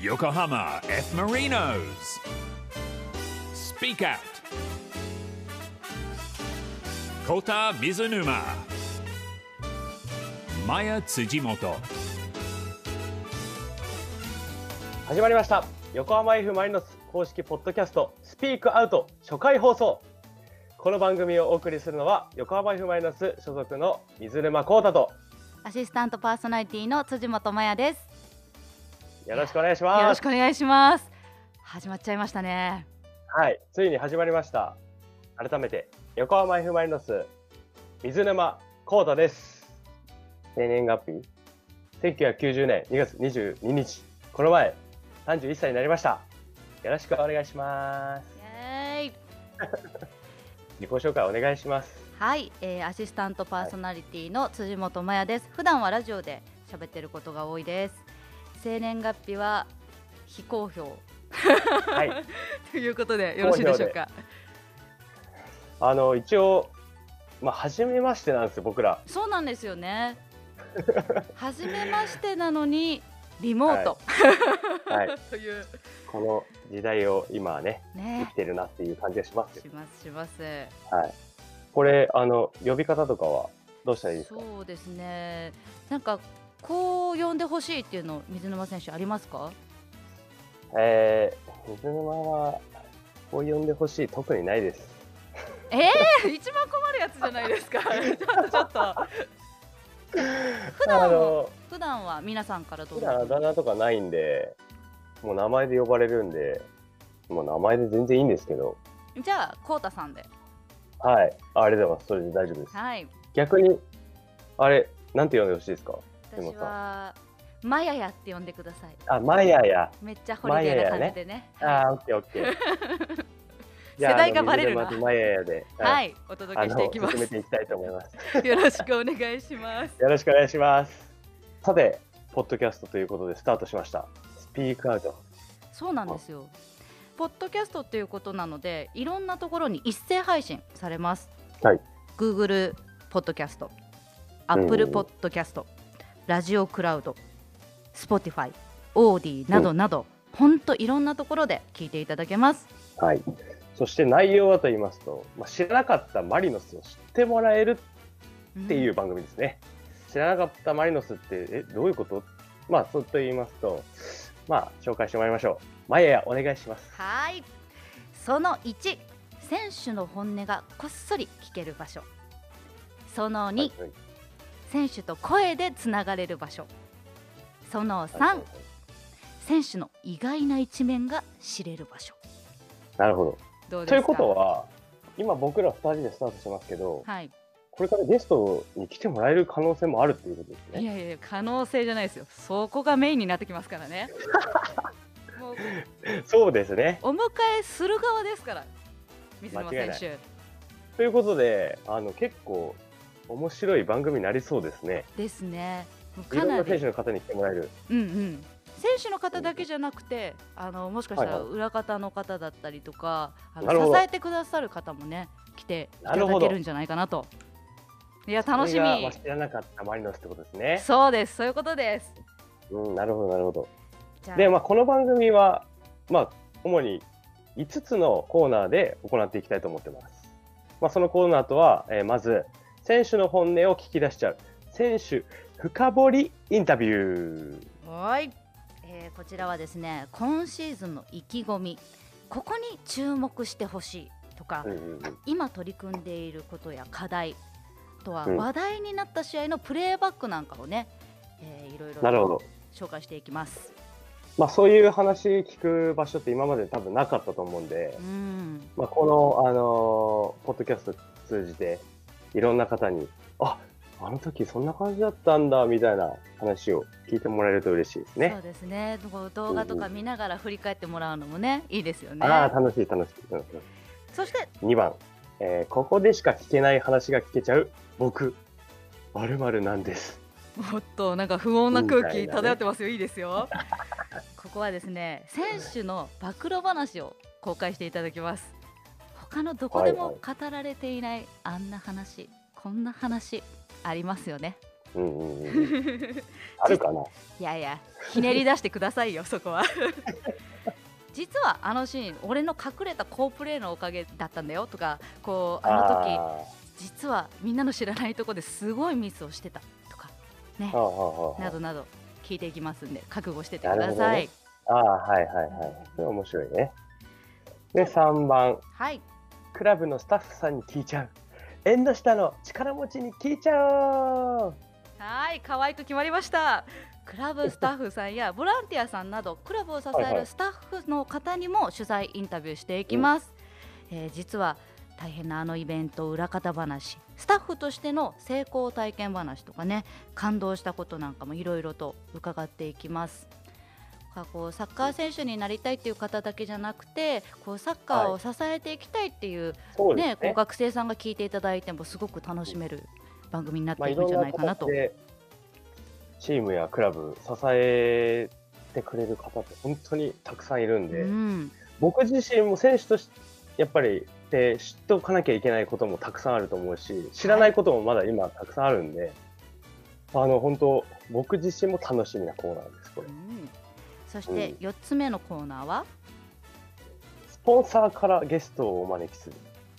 Yokohama F. Marinos. Speak Out. Kota Mizunuma. Maya Tsujimoto. 始まりました横浜 F・ マリノス公式ポッドキャストスピークアウト初回放送この番組をお送りするのは横浜 F・ マリノス所属の水沼宏太とアシスタントパーソナリティの辻本麻也です。よろしくお願いしよろますしくお願いします。始まっちゃいましたね。はいついに始まりました改めて横浜 F・ マリノス水沼宏太です生年月日1990年2月22日この前31歳になりましたよろしくお願いします。自己紹介お願いしますはい、えー、アシスタントパーソナリティの辻本麻也です。普段はラジオで喋ってることが多いです。生年月日は非公表。はい。ということでよろしいでしょうか？あの一応まあ初めましてなんですよ僕ら。そうなんですよね。初めましてなのにリモート、はい。という。この時代を今はね。生ねき。てるなっていう感じがしますけしますします。ど、はい、これあの呼び方とかはどうしたらいいですか？そうですね。なんかこう呼んでほしいっていうの水沼選手ありますか？えー、水沼はこう呼んでほしい特にないですえー、一番困るやつじゃないですか。ちょっとちょっと。普段は普段は皆さんからどう普段あだ名とかないんでもう名前で呼ばれるんでもう名前で全然いいんですけどじゃあコウタさんで。はいあありがとうございますそれで大丈夫ですはい。逆にあれなんて呼んでほしいですか？私さはマヤヤって呼んでください。あマヤヤめっちゃホリデーな感じでね。あー、オッケーオッケー。世代がバレるなマヤヤで、はいい、お届けしていきます。ていきたいと思います。よろしくお願いします。よろしくお願いします。さて、ポッドキャストということでスタートしました。スピークアウト。そうなんですよ。ポッドキャストっていうことなので、いろんなところに一斉配信されます。はい。Google ポッドキャスト、Apple ポッドキャスト、ラジオクラウド、Spotify、オーディなどなど、本当いろんなところで聞いていただけます。はい。そして内容はと言いますと、まあ、知らなかったマリノスを知ってもらえるっていう番組ですね。知らなかったマリノスって、え、どういうこと？まあ、そうと言いますと、まあ、紹介してもらいましょう。マヤヤ、お願いします。はい。その1、選手の本音がこっそり聞ける場所。その2、はい選手と声でつながれる場所。その3、はい選手の意外な一面が知れる場所。なるほど。ということは、今僕ら2人でスタートしますけど、はい。これからゲストに来てもらえる可能性もあるっていうことですね。いやいや可能性じゃないですよ。そこがメインになってきますからね。そうですね。お迎えする側ですから。水沼選手ということで、あの結構面白い番組になりそうですね。ですね。いろんかな選手の方に来てもらえる。うんうん、選手の方だけじゃなくてあのもしかしたらはいはい裏方の方だったりとか、あなるほどの支えてくださる方もね来ていただけるんじゃないかなといや楽しみ知らなかったマリノスってことですね。そうですそういうことですうん、なるほど、なるほど。じゃあで、まあ、この番組は、まあ、主に5つのコーナーで行っていきたいと思ってます。まあ、そのコーナーとは、えーまず、選手の本音を聞き出しちゃう、選手深掘りインタビュー。はい、えーこちらはですね今シーズンの意気込み。ここに注目してほしいとか、うんうんうん。今取り組んでいることや課題あとはうん。話題になった試合のプレーバックなんかをね、えーいろいろなるほど。紹介していきます。まあ、そういう話聞く場所って今まで多分なかったと思うんで。う、ん、まあ、この、あのーポッドキャスト通じて、いろんな方に、ああの時そんな感じだったんだ、みたいな話を聞いてもらえると嬉しいですねそう。ですね。動画とか見ながら振り返ってもらうのもね、いいですよね。ああ、楽しい、楽しい。楽しいそして、2番、えーここでしか聞けない話が聞けちゃう、僕、まるなんです。もっとなんか不穏な空気漂ってますよ。いいですよ。ここはですね、選手の暴露話を公開していただきます。他のどこでも語られていないあんな話、こんな話ありますよね。うんうんうん。あるかな？いやいやひねり出してくださいよそこは 実はあのシーン俺の隠れた好プレーのおかげだったんだよとかこうあの時あ実はみんなの知らないところですごいミスをしてたとかねなどなど聞いていきますんで覚悟しててなください、ねああ、はいはいはい。それ面白いね。で、3番、はいクラブのスタッフさんに聞いちゃう。縁の下の力持ちに聞いちゃおう。はい可愛く決まりました。クラブスタッフさんやボランティアさんなどクラブを支はいはい。えるスタッフの方にも取材インタビューしていきます、えー実は大変なあのイベント裏方話スタッフとしての成功体験話とかね感動したことなんかもいろいろと伺っていきますかこうサッカー選手になりたいっていう方だけじゃなくてこうサッカーを支えていきたいっていうね、そうですね。こう学生さんが聞いていただいてもすごく楽しめる番組になっまあ、ていくんじゃないなかなと。形でチームやクラブ支えてくれる方って本当にたくさんいるんで、うん、僕自身も選手としてやっぱりで知っておかなきゃいけないこともたくさんあると思うし知らないこともまだ今たくさんあるんで、あの本当僕自身も楽しみなコーナーですこれうんそして4つ目のコーナーは、スポンサーからゲストをお招きする。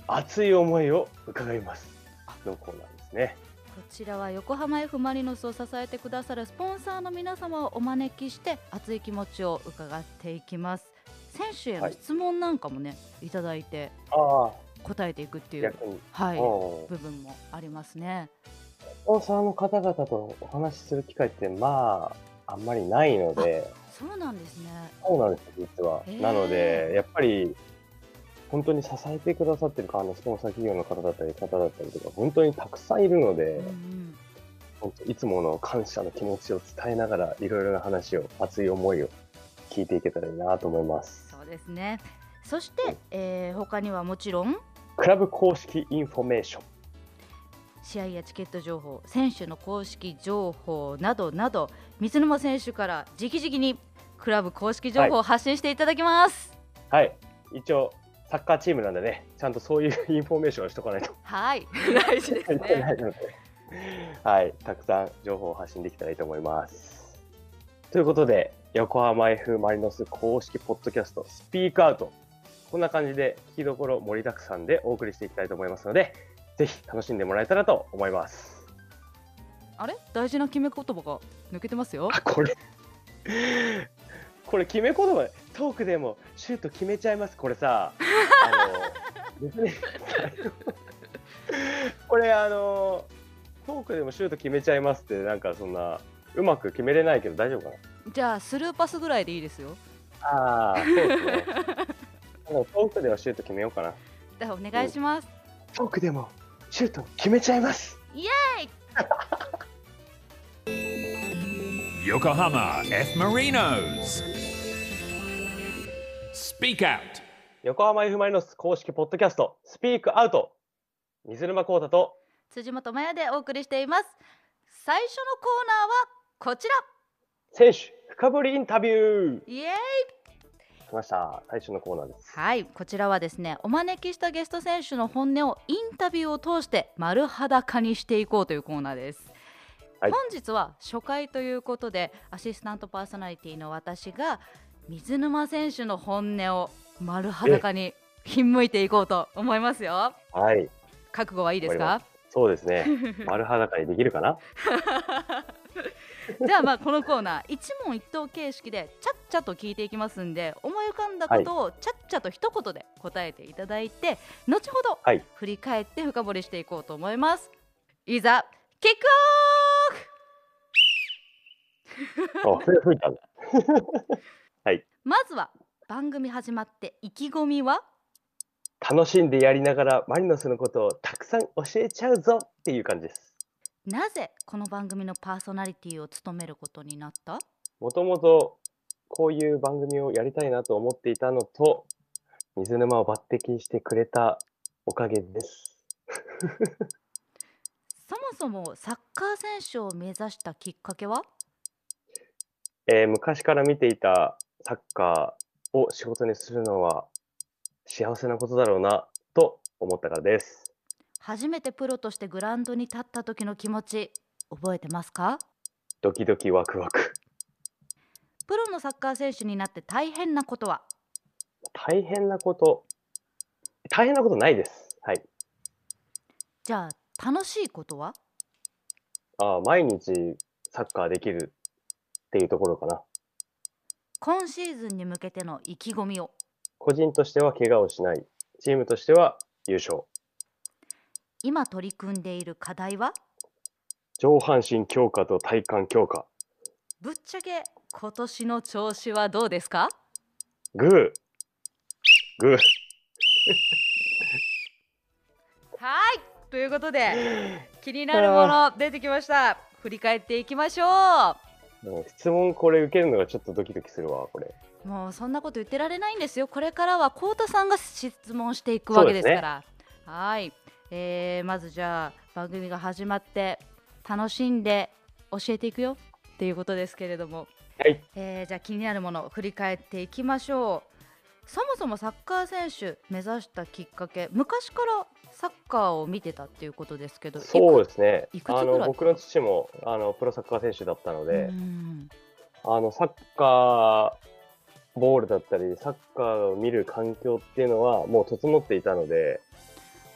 熱い思いを伺います。のコーナーですね。こちらは横浜 F・ マリノスを支えてくださるスポンサーの皆様をお招きして熱い気持ちを伺っていきます。選手への質問なんかもね、い、ただいて答えていくっていう、はい、う。ん部分もありますね。スポンサーの方々とお話しする機会ってまああんまりないのでそうなんですね。そうなんです実は、へー。なのでやっぱり本当に支えてくださってるあのスポンサー企業の方だったり方だったりとか本当にたくさんいるので、うんうん。いつもの感謝の気持ちを伝えながらいろいろな話を熱い思いを聞いていけたらいいなと思います。そうですね。そして、えー他にはもちろん？クラブ公式インフォメーション。試合やチケット情報選手の公式情報などなど水沼選手から直々にクラブ公式情報を発信していただきます。はい一応サッカーチームなんでねちゃんとそういうインフォメーションをしとかないとはい、大事ですね。はい、たくさん情報を発信できたらいいと思います。ということで、横浜 F・ マリノス公式ポッドキャスト、スピークアウト。こんな感じで聞きどころ盛りだくさんでお送りしていきたいと思いますので、ぜひ楽しんでもらえたらと思います。あれ、大事な決め言葉が抜けてますよ。あ、これ、これ決め言葉、トークでもシュート決めちゃいます。これさ、あこれあの、トークでもシュート決めちゃいますって、なんかそんな、うまく決めれないけど大丈夫かな？じゃあスルーパスぐらいでいいですよ。ああ、そうですね。トークではシュート決めようかな。ではお願いします。トークでもシュート決めちゃいます。イエーイ Yokohama F. Marinos. Speak Out. 横浜 F・ マリノス公式ポッドキャスト、スピークアウト。水沼宏太と、辻本麻也でお送りしています。最初のコーナーはこちら。選手深掘りインタビュー。イエーイ来ました。最初のコーナーです。はい、こちらはですね、お招きしたゲスト選手の本音をインタビューを通して丸裸にしていこうというコーナーです。はい本日は初回ということで、アシスタントパーソナリティの私が水沼選手の本音を丸裸にひんむいていこうと思いますよ。はい。覚悟はいいですわか？そうですね。丸裸にできるかな？じゃあまあこのコーナー一問一答形式でちゃっちゃと聞いていきますんで思い浮かんだことをちゃっちゃと一言で答えていただいて、後ほどはい。振り返って深掘りしていこうと思いますいざキックオフあ、それ吹いたんだ。まずは番組始まって意気込みは？楽しんでやりながらマリノスのことをたくさん教えちゃうぞっていう感じです。なぜこの番組のパーソナリティを務めることになった？もともとこういう番組をやりたいなと思っていたのと、水沼を抜擢してくれたおかげです。そもそもサッカー選手を目指したきっかけは？えー昔から見ていたサッカーを仕事にするのは幸せなことだろうなと思ったからです。初めてプロとしてグラウンドに立った時の気持ち覚えてますか？ドキドキワクワク。プロのサッカー選手になって大変なことは？大変なこと？大変なことないです。はい。じゃあ楽しいことは？ああ毎日サッカーできるっていうところかな。今シーズンに向けての意気込みを個人としては怪我をしない。チームとしては優勝。今取り組んでいる課題は？上半身強化と体幹強化。ぶっちゃけ今年の調子はどうですか？グー。グー。はいということで 気になるもの出てきました振り返っていきましょもう質問これ受けるのがちょっとドキドキするわ、これ。うもうそんなこと言ってられないんですよ。これからは幸田さんが質問していくわけですから。はい、えー、まずじゃあ番組が始まって楽しんで教えていくよっていうことですけれども。はい。えーじゃあ気になるものを振り返っていきましょう。そもそもサッカー選手目指したきっかけ昔からサッカーを見てたっていうことですけどそうですね。あの、僕の父も、あの、プロサッカー選手だったのうで、ん。あの、サッカーボールだったり、サッカーを見る環境っていうのはもう整っていたので、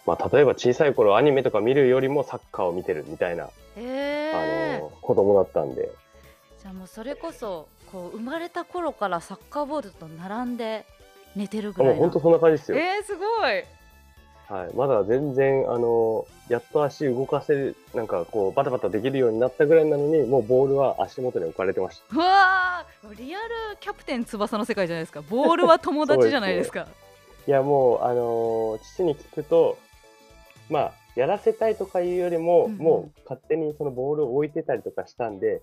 まあ、例えば小さい頃アニメとか見るよりもサッカーを見てるみたいな、えー。あの、子供だったんで、じゃあもうそれこそこう生まれた頃からサッカーボールと並んで寝てるぐらいな。もう本当そんな感じですよ。えー、すごいはい。まだ全然、あの、やっと足動かせる、なんかこう、バタバタできるようになったぐらいなのに、もうボールは足元に置かれてました。うわーリアルキャプテン翼の世界じゃないですかボールは友達じゃないですか いや、もう、あの父に聞くと、まあ、やらせたいとかいうよりも、うんうんもう勝手にそのボールを置いてたりとかしたんで、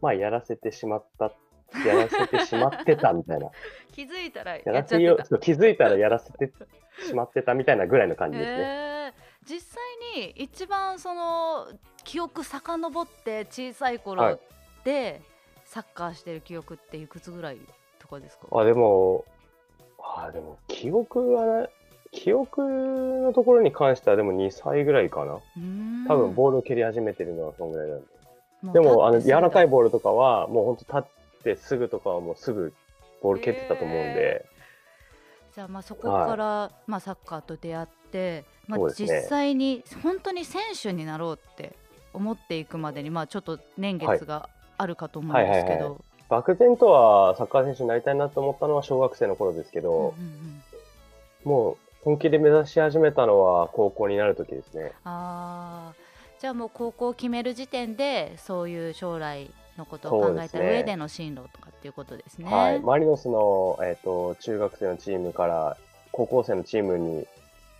まあ、やらせてしまった、やらせてしまってたみたいな。気づいたらやっちゃってた気づいたらやらせてしまってたみたいなぐらいの感じですね。えー実際に一番その記憶遡って小さいは頃いでサッカーしてる記憶っていくつぐらいとかですか？あ、でも、あ、でも、記憶はな、記憶のところに関してはでも2歳ぐらいかな。多分ボールを蹴り始めてるのはそのぐらいなんで。でも、あの、柔らかいボールとかは、もう本当立ってすぐとかはもうすぐボール蹴ってたと思うんで、じゃあまあそこから、まあサッカーと出会って、まあ実際に本当に選手になろうって思っていくまでにまあちょっと年月があるかと思うんですけはいはいはど、漠然とはサッカー選手になりたいなと思ったのは小学生の頃ですけど、うんうんうん。もう本気で目指し始めたのは高校になる時ですね。あー。じゃあもう高校を決める時点でそういう将来のことを考えた上での進路とかっていうことですね。はい。マリノスの、えっ、と、中学生のチームから高校生のチームに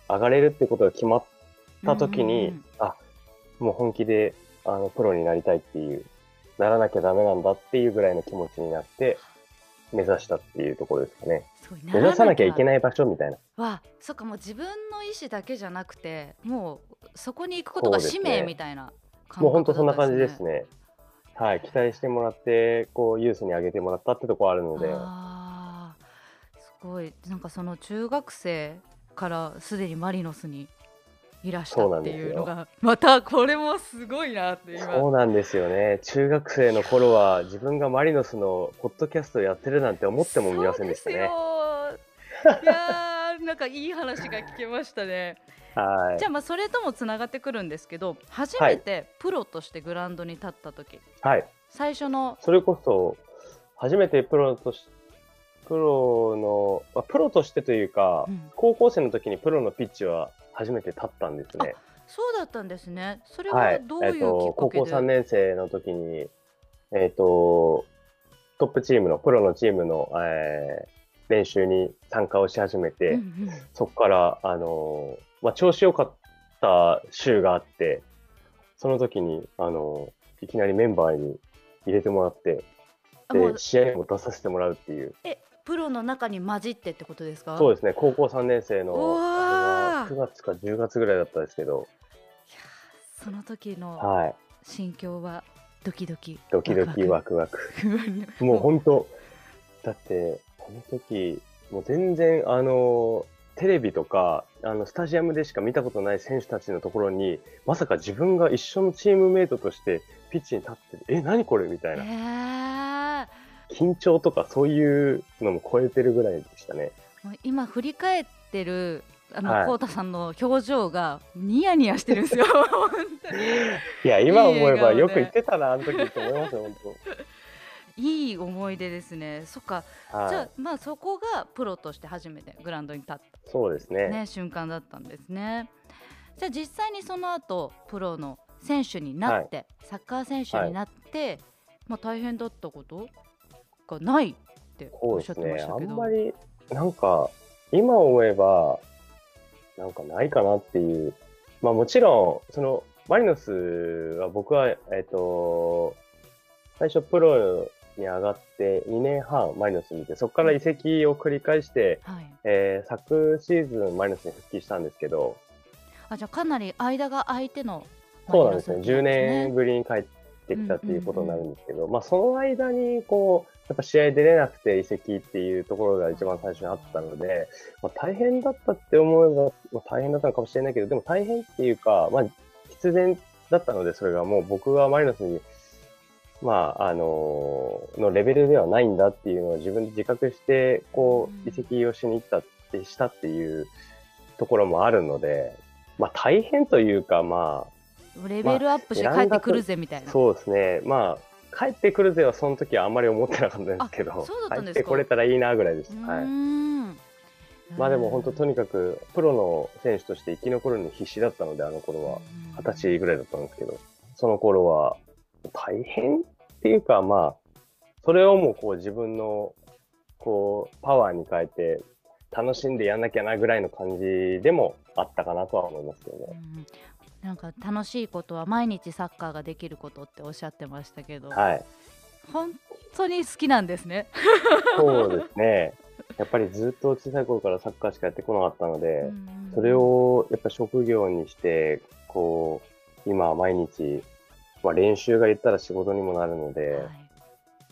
上がれるってことが決まった時に、うんうんうんあ、もう本気で、あの、プロになりたいっていう、ならなきゃダメなんだっていうぐらいの気持ちになって、目指したっていうところですかね。目指さなきゃいけいない場所みたいな。わそっかもう自分の意思だけじゃなくてもうそこに行くことが使命みたいな感覚もう本当そんな感じですね。はい。期待してもらって、こう、ユースに上げてもらったってところあるので、すごいなんかその中学生からすでにマリノスにいらしたっていうのがまたこれもすごいなって今そうなんですよね。中学生の頃は自分がマリノスのポッドキャストやってるなんて思ってもみませんでしたね。いやーなんかいい話が聞けましたね。はいじゃ。あまあそれともつながってくるんですけど初めてプロとしてグラウンドに立った時、はい。最初のそれこそ、初めてプロとし、プロの、まあ、プロとしてというか、うん高校生の時にプロのピッチは初めて立ったんですね。そうだったんですねそれは。はいどういうきっかけで、えっと、高校3年生の時に、えっと、トップチームの、プロのチームの、えー練習に参加をし始めて、うんうんそこから、あのーまあ、調子良かった週があって、その時に、あのーいきなりメンバーに入れてもらって、で、試合にも出させてもらうっていう。えプロの中に混じってってことですか？そうですね、高校3年生うの、わーあれは9月か10月ぐらいだったんですけど、その時のはい。心境はドキドキドキドキワクワク。もう本当、だって、この時、もう全然、あのーテレビとか、あの、スタジアムでしか見たことない選手たちのところに、まさか自分が一緒のチームメイトとしてピッチに立ってる、え、何これみたいな。緊張とかそういうのも超えてるぐらいでしたね。今振り返ってるあの、はいこうたさんの表情がニヤニヤしてるんですよ。いや、今思えばよく言ってたな、あの時と思いますよ、本いい思い出ですね。そっか、当。はじゃあまあそこがプロとして初めてグラウンドに立っい。そうですね。た、ね、瞬間だったんですね。じゃあ実際にその後プロの選手になって、サッカー選手になって、まあ大変だったことがないってそおっしゃってましたけど。んまり、なんか、今思えば、なんかないかなっていう。まあもちろん、その、マリノスは僕は、えっ、と、最初プロに上がって2年半マリノスにいて、そこから移籍を繰り返して、はい。えー昨シーズンマリノスに復帰したんですけど、あじゃあかなり間が空いてのそうなんですね。10マリノスだったん年ぶりに帰ってきたっていうことになるんですけど、まあその間にこう、やっぱ試合出れなくて移籍っていうところが一番最初にあったので、まあ大変だったって思えば、まあ、大変だったのかもしれないけど、でも大変っていうか、まあ必然だったので、それがもう僕がマリノスに、まあ、あののレベルではないんだっていうのを自分で自覚して、こう移籍をしに行ったって、したっていうところもあるので、まあ大変というか、まあ、レベルアップして帰ってくるぜみたいな。そうですね。まあ、帰ってくるぜはその時はあんまり思ってなかったんですけど、あそうだったんですか？帰ってこれたらいいなぐらいです。はい。んまあでも本当とにかく、プロの選手として生き残るのに必死だったので、あの頃は。二十歳ぐらいだったんですけど、その頃は大変っていうか、まあ、それをもうこう自分の、こう、パワーに変えて、楽しんでやんなきゃなぐらいの感じでもあったかなとは思いますけどね。うんなんか楽しいことは毎日サッカーができることっておっしゃってましたけど、はい。本当に好きなんですね。そうですね。やっぱりずっと小さい頃からサッカーしかやってこなかったので、うんそれをやっぱ職業にして、こう、今毎日、まあ練習が言ったら仕事にもなるので、はい。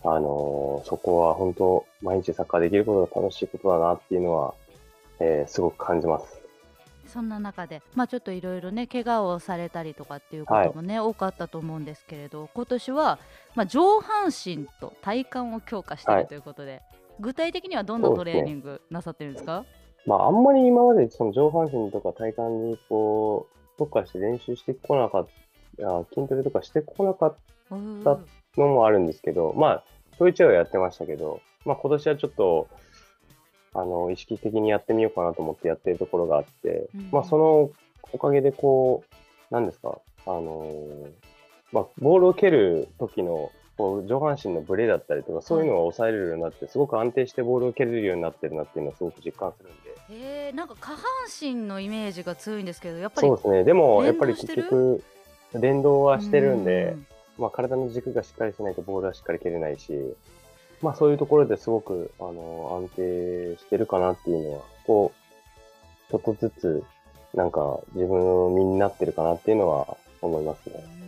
あのーそこは本当、毎日サッカーできることが楽しいことだなっていうのは、えーすごく感じます。そんな中で、まあ、ちょっといろいろね怪我をされたりとかっていうこともね、多かったと思うんですけれど今年は、まあ、上半身と体幹を強化していはい。るということで、具体的にはどんなトレーニングなさってるんですか？まあ、あんまり今までその上半身とか体幹にこう、特化して練習してこなかった、あ筋トレとかしてこなかったのもあるんですけど、まあ、ちょいちょいはやってましたけど、まあ今年はちょっと、あの、意識的にやってみようかなと思ってやってるところがあって、うんまあそのおかげでこう、なんですか、あのーまあ、ボールを蹴る時のこう上半身のブレだったりとか、そういうのを抑えれるようになって、すごく安定してボールを蹴れるようになってるなっていうのをすごく実感するんで。へえなんか下半身のイメージが強いんですけどやっぱりそうですね。でも、やっぱり結局、連動はしてるんで、うんまあ、体の軸がしっかりしないとボールはしっかり蹴れないし、まあ、そういうところですごく、あの、安定してるかなっていうのは、こう、ちょっとずつ、なんか、自分の身になってるかなっていうのは思いますね。うん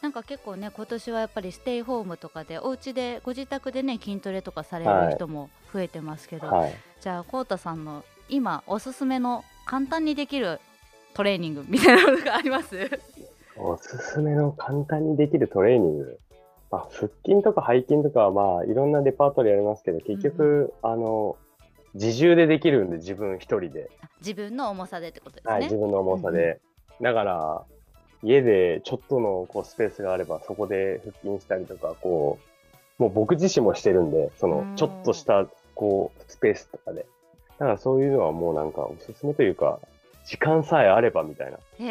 なんか結構ね今年はやっぱりステイホームとかでお家でご自宅でね筋トレとかされる人も増えてますけど、はい。じゃあこうたさんの今おすすめの簡単にできるトレーニングみたいなのがあります？おすすめの簡単にできるトレーニング。まあ、腹筋とか背筋とかは、まあ、いろんなデパートリーありますけど、結局、あの、自重でできるんで、自分一人で。自分の重さでってことですね、はい、自分の重さで。だから、家でちょっとのこうスペースがあれば、そこで腹筋したりとか、こう、もう僕自身もしてるんで、そうんの、ちょっとした、こう、スペースとかで。だからそういうのはもうなんか、おすすめというか、時間さえあればみたいな。へ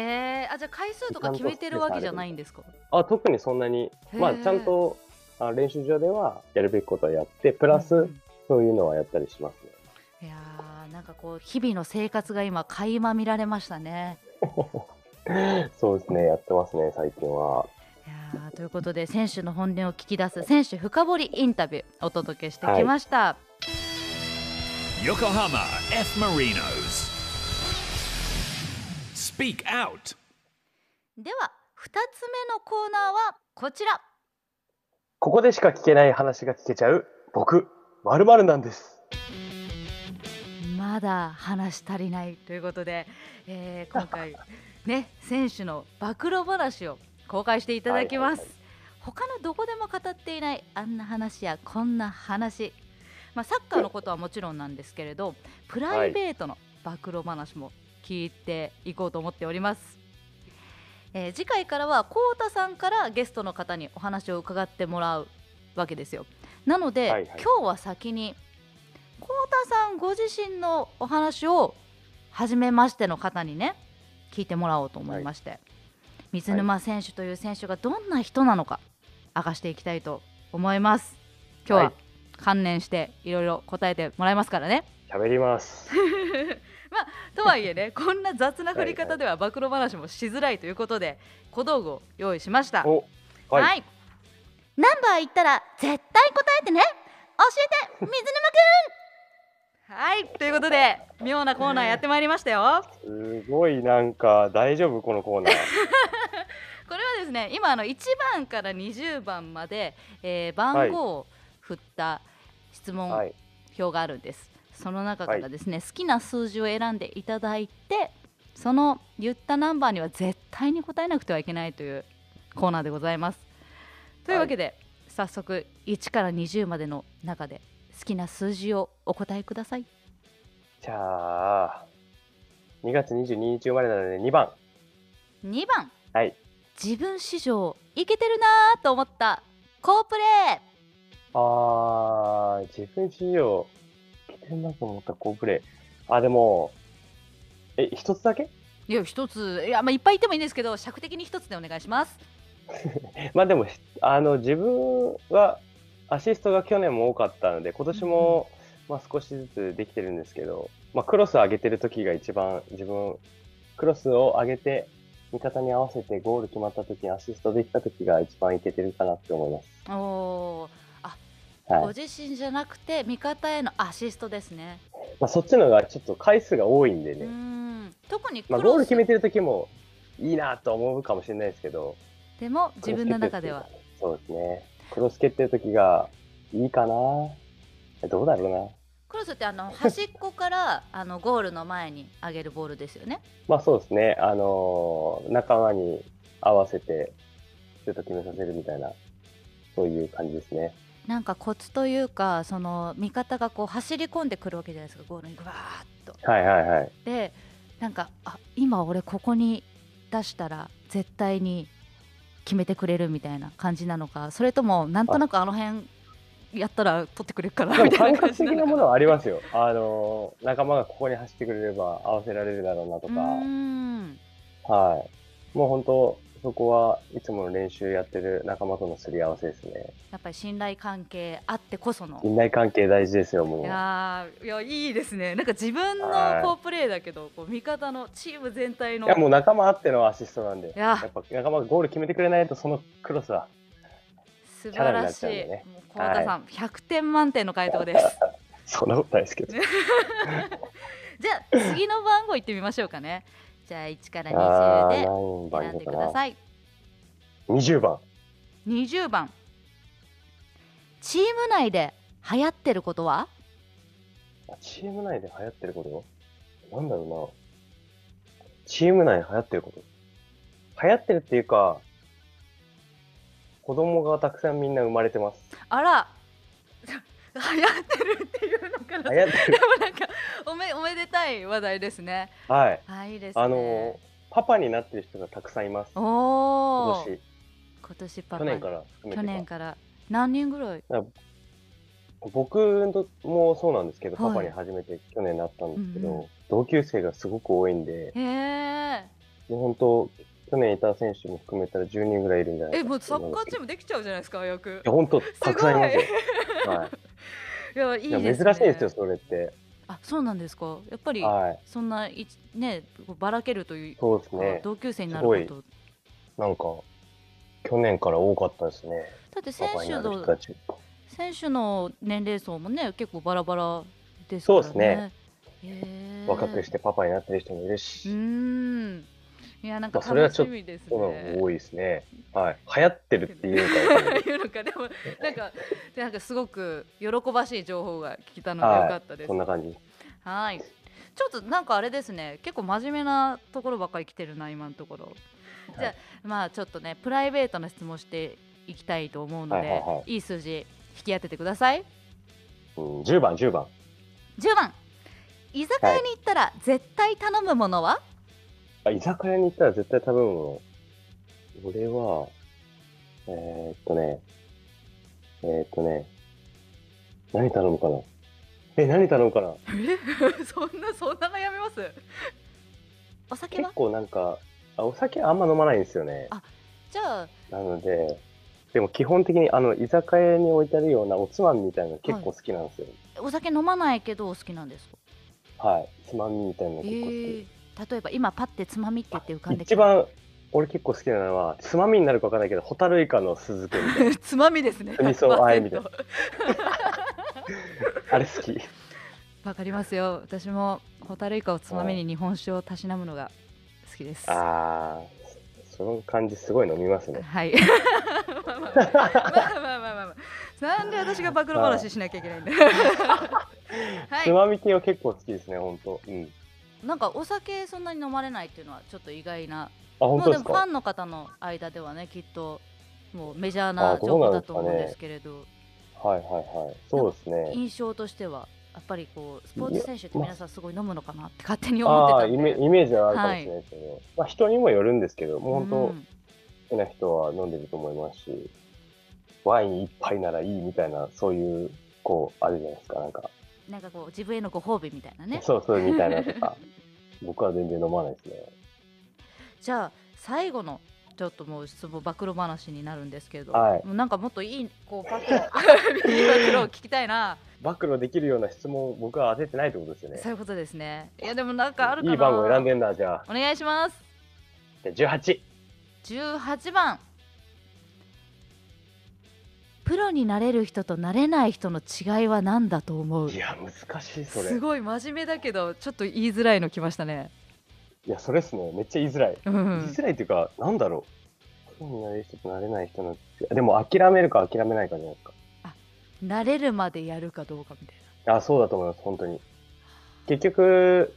えあじゃあ回数とか決めてるわけじゃないんですか？あ、特にそんなに、まあ、ちゃんと、あ練習場ではやるべきことはやって、プラスうんうん、そういうのはやったりしますね。いやーなんかこう日々の生活が今垣間見られましたね そうですね、やってますね、最近は。いやーということで選手の本音を聞き出す選手深掘りインタビューお届けしてきました、Yokohama F. Marinos. Speak Out. では2つ目のコーナーはこちら。ここでしか聞けない話が聞けちゃう、僕、〇〇なんです。まだ話し足りないということで、えー今回 ね選手の暴露話を公開していただきます、はいはいはい。他のどこでも語っていないあんな話やこんな話、まあ、サッカーのことはもちろんなんですけれどプライベートの暴露話も聞いていこうと思っております、えー次回からはこうたさんからゲストの方にお話を伺ってもらうわけですよ。なので、はいはい。今日は先にこうたさんご自身のお話を初めましての方にね聞いてもらおうと思いまして、水沼選手という選手がどんな人なのか明かしていきたいと思います。今日ははい。関連していろいろ答えてもらいますからね、喋ります。とはいえね こんな雑な振り方では暴露話もしづらいということで小道具を用意しました。お、はい、はい。ナンバー言ったら絶対答えてね。教えて。水沼くん。はい。ということで妙なコーナーやってまいりましたよ。すごいなんか大丈夫このコーナー。これはですね今あの1番から20番まで、えー番号を振った質問はい。表があるんです、その中からですね、好きな数字を選んでいただいてその言ったナンバーには絶対に答えなくてはいけないというコーナーでございます。というわけで、早速1から20までの中で好きな数字をお答えください。じゃあ、2月22日生まれなので2番。2番。はい。自分史上いけてるなーと思った好プレーあー、自分史上、いけてんなと思った好プレイ。あ、でも、え、一つだけ？いや一つ。いや、まあ、いっぱいいてもいいんですけど尺的に一つでお願いします。まあでも、ひあの、自分は、アシストが去年も多かったので、今年も、まあ少しずつできてるんですけど、まあクロス上げてる時が一番自分、クロスを上げて、味方に合わせてゴール決まった時にアシストできた時が一番いけてるかなって思います。おはい。自身じゃなくて味方へのアシストですねまあそっちのがちょっと回数が多いんでね。ん特にクまあロスゴール決めてる時もいいなと思うかもしれないですけど、でも自分の中ではそうですね。クロス蹴ってる時がいいかなどうだろうな。クロスってあの 端っこからあのゴールの前に上げるボールですよねまあそうですね。あのー仲間に合わせて、シュート決めさせるみたいな、そういう感じですね。なんかコツというかその味方がこう走り込んでくるわけじゃないですかゴールにぐわーっとはいはいはい。でなんかあ今俺ここに出したら絶対に決めてくれるみたいな感じなのかそれともなんとなくあの辺やったら取ってくれるかなみたいな感じなのかな的なものはありますよ。あのー仲間がここに走ってくれれば合わせられるだろうなとか、うーんはい。もう本当、そこはいつもの練習やってる仲間とのすり合わせですね。やっぱり信頼関係あってこその。信頼関係大事ですよ、もう。いやーいやいいですね。なんか自分のはい。好プレーだけどこう味方のチーム全体の。いやもう仲間あってのアシストなんで、いや。やっぱ仲間がゴール決めてくれないと、そのクロスは、素晴らしい。ね。もう小畑さん、100点満点の回答です。そんなことないですけど。じゃあ次の番号いってみましょうかねじゃあ1からあー20何番で選んで。ください20番。20番チーム内で流行ってることは？あチーム内で流行ってること？なんだろうな。チーム内で流行ってること流行ってるっていうか、子供がたくさんみんな生まれてます。あら流行ってるっていうのからで。もなんかおめおめでたい話題ですね。はい。はいいいですね。あの、パパになってる人がたくさんいます。お今お年、今年パパ。去年から含めて去か年から。何人ぐらい？僕もそうなんですけど、はい。パパに初めて去年なったんですけど、うんうん。同級生がすごく多いんで、へえもう本当、去年いた選手も含めたら10人ぐらいいるんじゃないえかもうサッカーチームムできちゃうじゃないですかよく。いや、本当、たくさんいますよ。はい。いやいいですね珍しいですよ、それって。あそうなんですかやっぱりはい。そんなねばらけるというそうですかね。同級生になるこすとなんか、去年から多かったですね。だって選手の。選手の年齢層もね結構バラバラですからねそうですね若くしてパパになってる人もいるうし、ーんいやなんかまあそれはちょっとね。も多いですね。はい。流行ってるっていう かでもなんかなんかすごく喜ばしい情報が聞けたのでよかったです、そんな感じ。はい。ちょっとなんかあれですね。結構真面目なところばっかり来てるな今のところ。じゃあ、まあちょっとねプライベートな質問していきたいと思うので、はいいはいはい。い数字引き当ててください。うん、10番、10番。10番。居酒屋に行ったら絶対頼むものは、あ居酒屋に行ったら絶対食べるもの。俺は、えー、っとね、えー、っとね、何頼むかな？え、何頼むかな？そんなそんな悩みます？お酒は？結構なんか、あお酒あんま飲まないんですよね。あじゃあなので、でも基本的にあの居酒屋に置いてあるようなおつまみみたいなの結構好きなんですよ。お酒飲まないけどお好きなんですか？はい。つまみみたいなのえ結構好き。ー、例えば今パッてつまみって言って浮かんでき一番俺結構好きなのは、つまみになるかわかんないけど、ホタルイカの酢漬けみたいな。つまみですね味噌和えみたいな 100% あれ好き。わかりますよ私もホタルイカをつまみに日本酒をたしなむのが好きですああ、その感じすごい飲みますね。はいまあまあまあまあまあまあなんで私が暴露話しなきゃいけないんだはいつまみ系は結構好きですね、本当。うん。なんかお酒そんなに飲まれないっていうのはちょっと意外な。でファンの方の間ではねきっともうメジャーな情報だと思うんですけれど。はいはいはい。そうですね。印象としてはやっぱりこうスポーツ選手って皆さんすごい飲むのかなって勝手に思ってたんで。メイメージはあるかもしれないですけど、まあ人にもよるんですけど、もうう本ん。当、好きな人は飲んでると思いますし、ワイン一杯ならいいみたいな、そういう、こう、あるじゃないですか、なんか、なんかこう自分へのご褒美みたいなねそうそうみたいなとか、僕は全然飲まないですね。じゃあ最後のちょっともう質問暴露話になるんですけれど、はいもうなんかもっといいこう暴露 暴露を聞きたいな暴露できるような質問を僕は当ててないってことですよねそう。いうことですねいやでもなんかあるかないい番号選んでんな、じゃあ。お願いしますじゃあ18。18番プロになれる人となれない人の違いは何だと思う？いや、難しい、それ。すごい真面目だけどちょっと言いづらいの来ましたねいや、それっすね。めっちゃ言いづらい。う言いんづらいっていうか、なんだろう。プロになれる人となれない人の、でも諦めるか諦めないかじゃないですか。なれるまでやるかどうかみたいあ、そうだと思います、本当に。結局、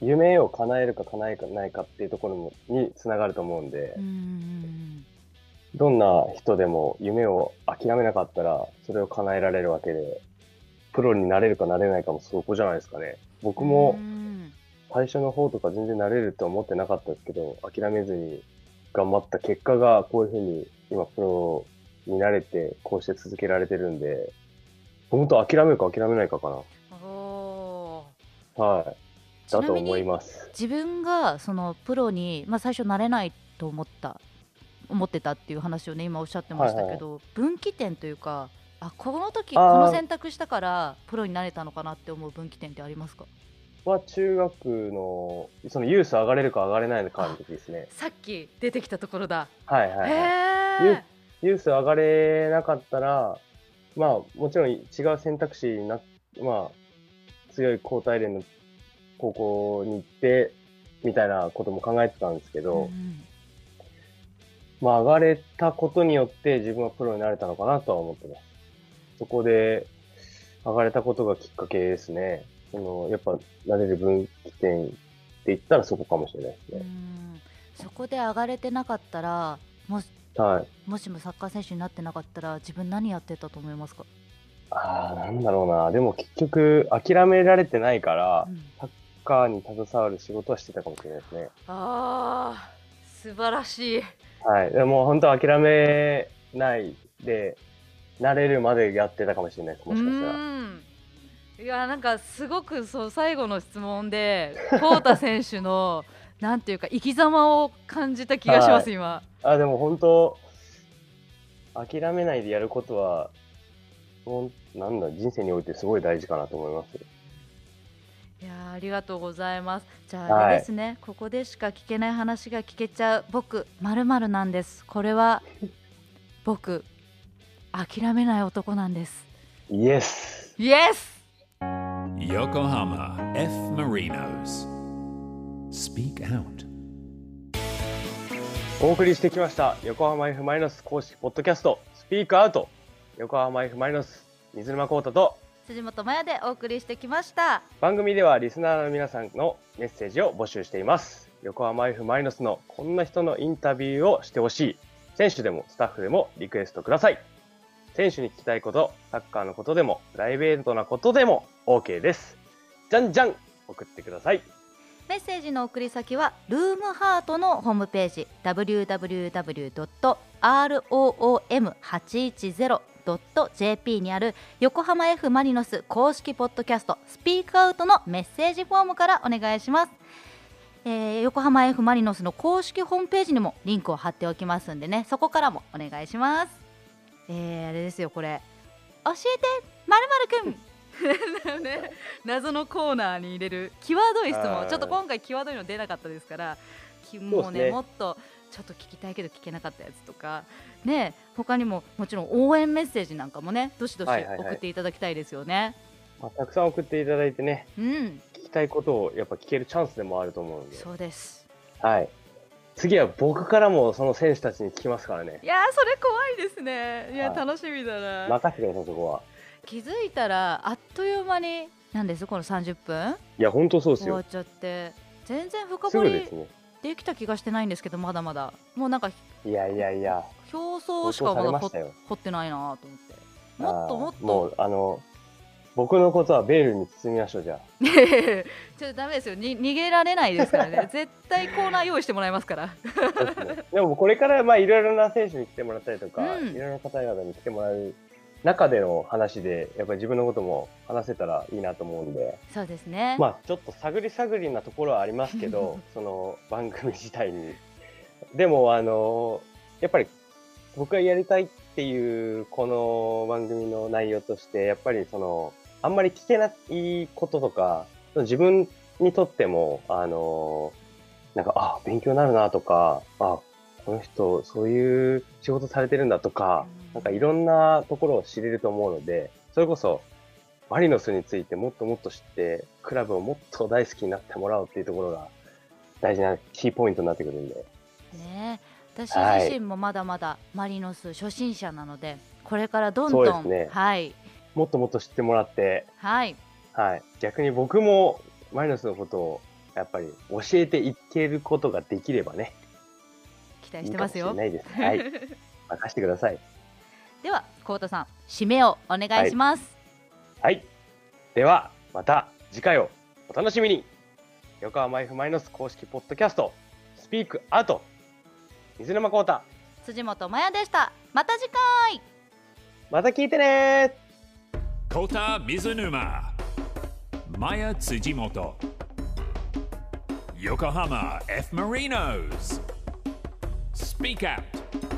夢を叶えるか叶えないかっていうところもにつながると思うんでなう、んどんな人でも夢を諦めなかったら、それを叶えられるわけで、プロになれるかなれないかもそこじゃないですかね。僕もうん最初の方とか全然なれるとは思ってなかったですけど、諦めずに頑張った結果がこういうふうに今プロになれて、こうして続けられてるんで、本当諦めるか諦めないかかな。はい。だと思います。自分がそのプロに、まあ、最初なれないと思った思ってたっていう話をね今おっしゃってましたけど、分岐点というかあこの時この選択したからプロになれたのかなって思う分岐点ってありますか？は中学の、そのユース上がれるか上がれないのかの時ですね。さっき出てきたところだ、はいはい、はい。へユース上がれなかったら、まあもちろん違う選択肢にな、まあ強い高体連の高校に行って、みたいなことも考えてたんですけど、うんまあ上がれたことによって自分はプロになれたのかなとは思ってます。そこで上がれたことがきっかけですね。その、やっぱなれる分岐点って言ったらそこかもしれないですうね。んそこで上がれてなかったらもしはい。もしもサッカー選手になってなかったら自分何やってたと思いますか、ああ、なんだろうな。でも結局諦められてないからう、んサッカーに携わる仕事はしてたかもしれないですね。あー素晴らしいはい。でも本当諦めないで、慣れるまでやってたかもしれないです。もしかしたら。うんいやなんかすごくそう最後の質問で浩太選手のなんていうか生き様を感じた気がします、はい今あ、でも本当、諦めないでやることは、なんだ、人生においてすごい大事かなと思います。いやーありがとうございますじゃあはいあれですね、ここでしか聞けない話が聞けちゃう僕まるまるなんですこれは僕諦めない男なんですイエスイエス Yokohama F. Marinos. Speak out. お送りしてきました、横浜 F・ マリノス公式ポッドキャスト、スピークアウト。横浜 F・ マリノス、水沼宏太と、辻本麻也でお送りしてきました。番組ではリスナーの皆さんのメッセージを募集しています。横浜 F マリノスのこんな人のインタビューをしてほしい。選手でもスタッフでもリクエストください。選手に聞きたいことサッカーのことでもプライベートなことでも OK です。じゃんじゃん送ってください。メッセージの送り先はルームハートのホームページ www.room810.jp にある横浜 F マリノス公式ポッドキャストスピークアウトのメッセージフォームからお願いします、えー横浜 F マリノスの公式ホームページにもリンクを貼っておきますんでねそこからもお願いします。えー、あれですよこれ。教えてまるまるくん。ね、謎のコーナーに入れる際どい質はい。問ちょっと今回際どいの出なかったですからきもうね。ねもっとちょっと聞きたいけど聞けなかったやつとか。ね他にももちろん応援メッセージなんかもねどしどしはいはいはい。送っていただきたいですよね。まあ、たくさん送っていただいてねうん。聞きたいことをやっぱ聞けるチャンスでもあると思うんで。そうです。はい。次は僕からもその選手たちに聞きますからね。いやーそれ怖いですね。いや、はい。楽しみだな。任せてくださいそこは。気づいたらあっという間になんですこの30分？いや本当そうですよ。終わっちゃって。全然深す掘りぐですねできた気がしてないんですけどまだまだ。もうなんかいやいやいや。表層しかまだ掘ってないなと思って。もっともっあーもとうあの僕のことはベールに包みましょうじゃ ちょっとダメですよ。に逃げられないですからね。絶対コーナー用意してもらいますから。でもこれからまあいろいろな選手に来てもらったりとか、うん。いろいろな方々に来てもらう中での話でやっぱり自分のことも話せたらいいなと思うんで。そうですね、まあちょっと探り探りなところはありますけど その番組自体に。でもあのやっぱり僕がやりたいっていうこの番組の内容としてやっぱりそのあんまり聞けないこととか自分にとってもあのなんかあ勉強になるなとかあこの人そういう仕事されてるんだとかうんなんかいろんなところを知れると思うのでそれこそマリノスについてもっともっと知ってクラブをもっと大好きになってもらうっていうところが大事なキーポイントになってくるんで。ね私はい。自身もまだまだマリノス初心者なのでこれからどんどん、ね。はい。もっともっと知ってもらって、はい。はい、逆に僕もマリノスのことをやっぱり教えていけることができればね期待ししてますよ。れないです。はい、任せてください。ではコウタさん締めをお願いします、はい。では、また次回をお楽しみに。横浜 F マイノス公式ポッドキャスト、スピークアウト。水沼孝太、辻本麻也でしたまた次回また聞いてね Kota Mizunuma. Maya Tsujimoto. Yokohama F. Marinos. Speak Out.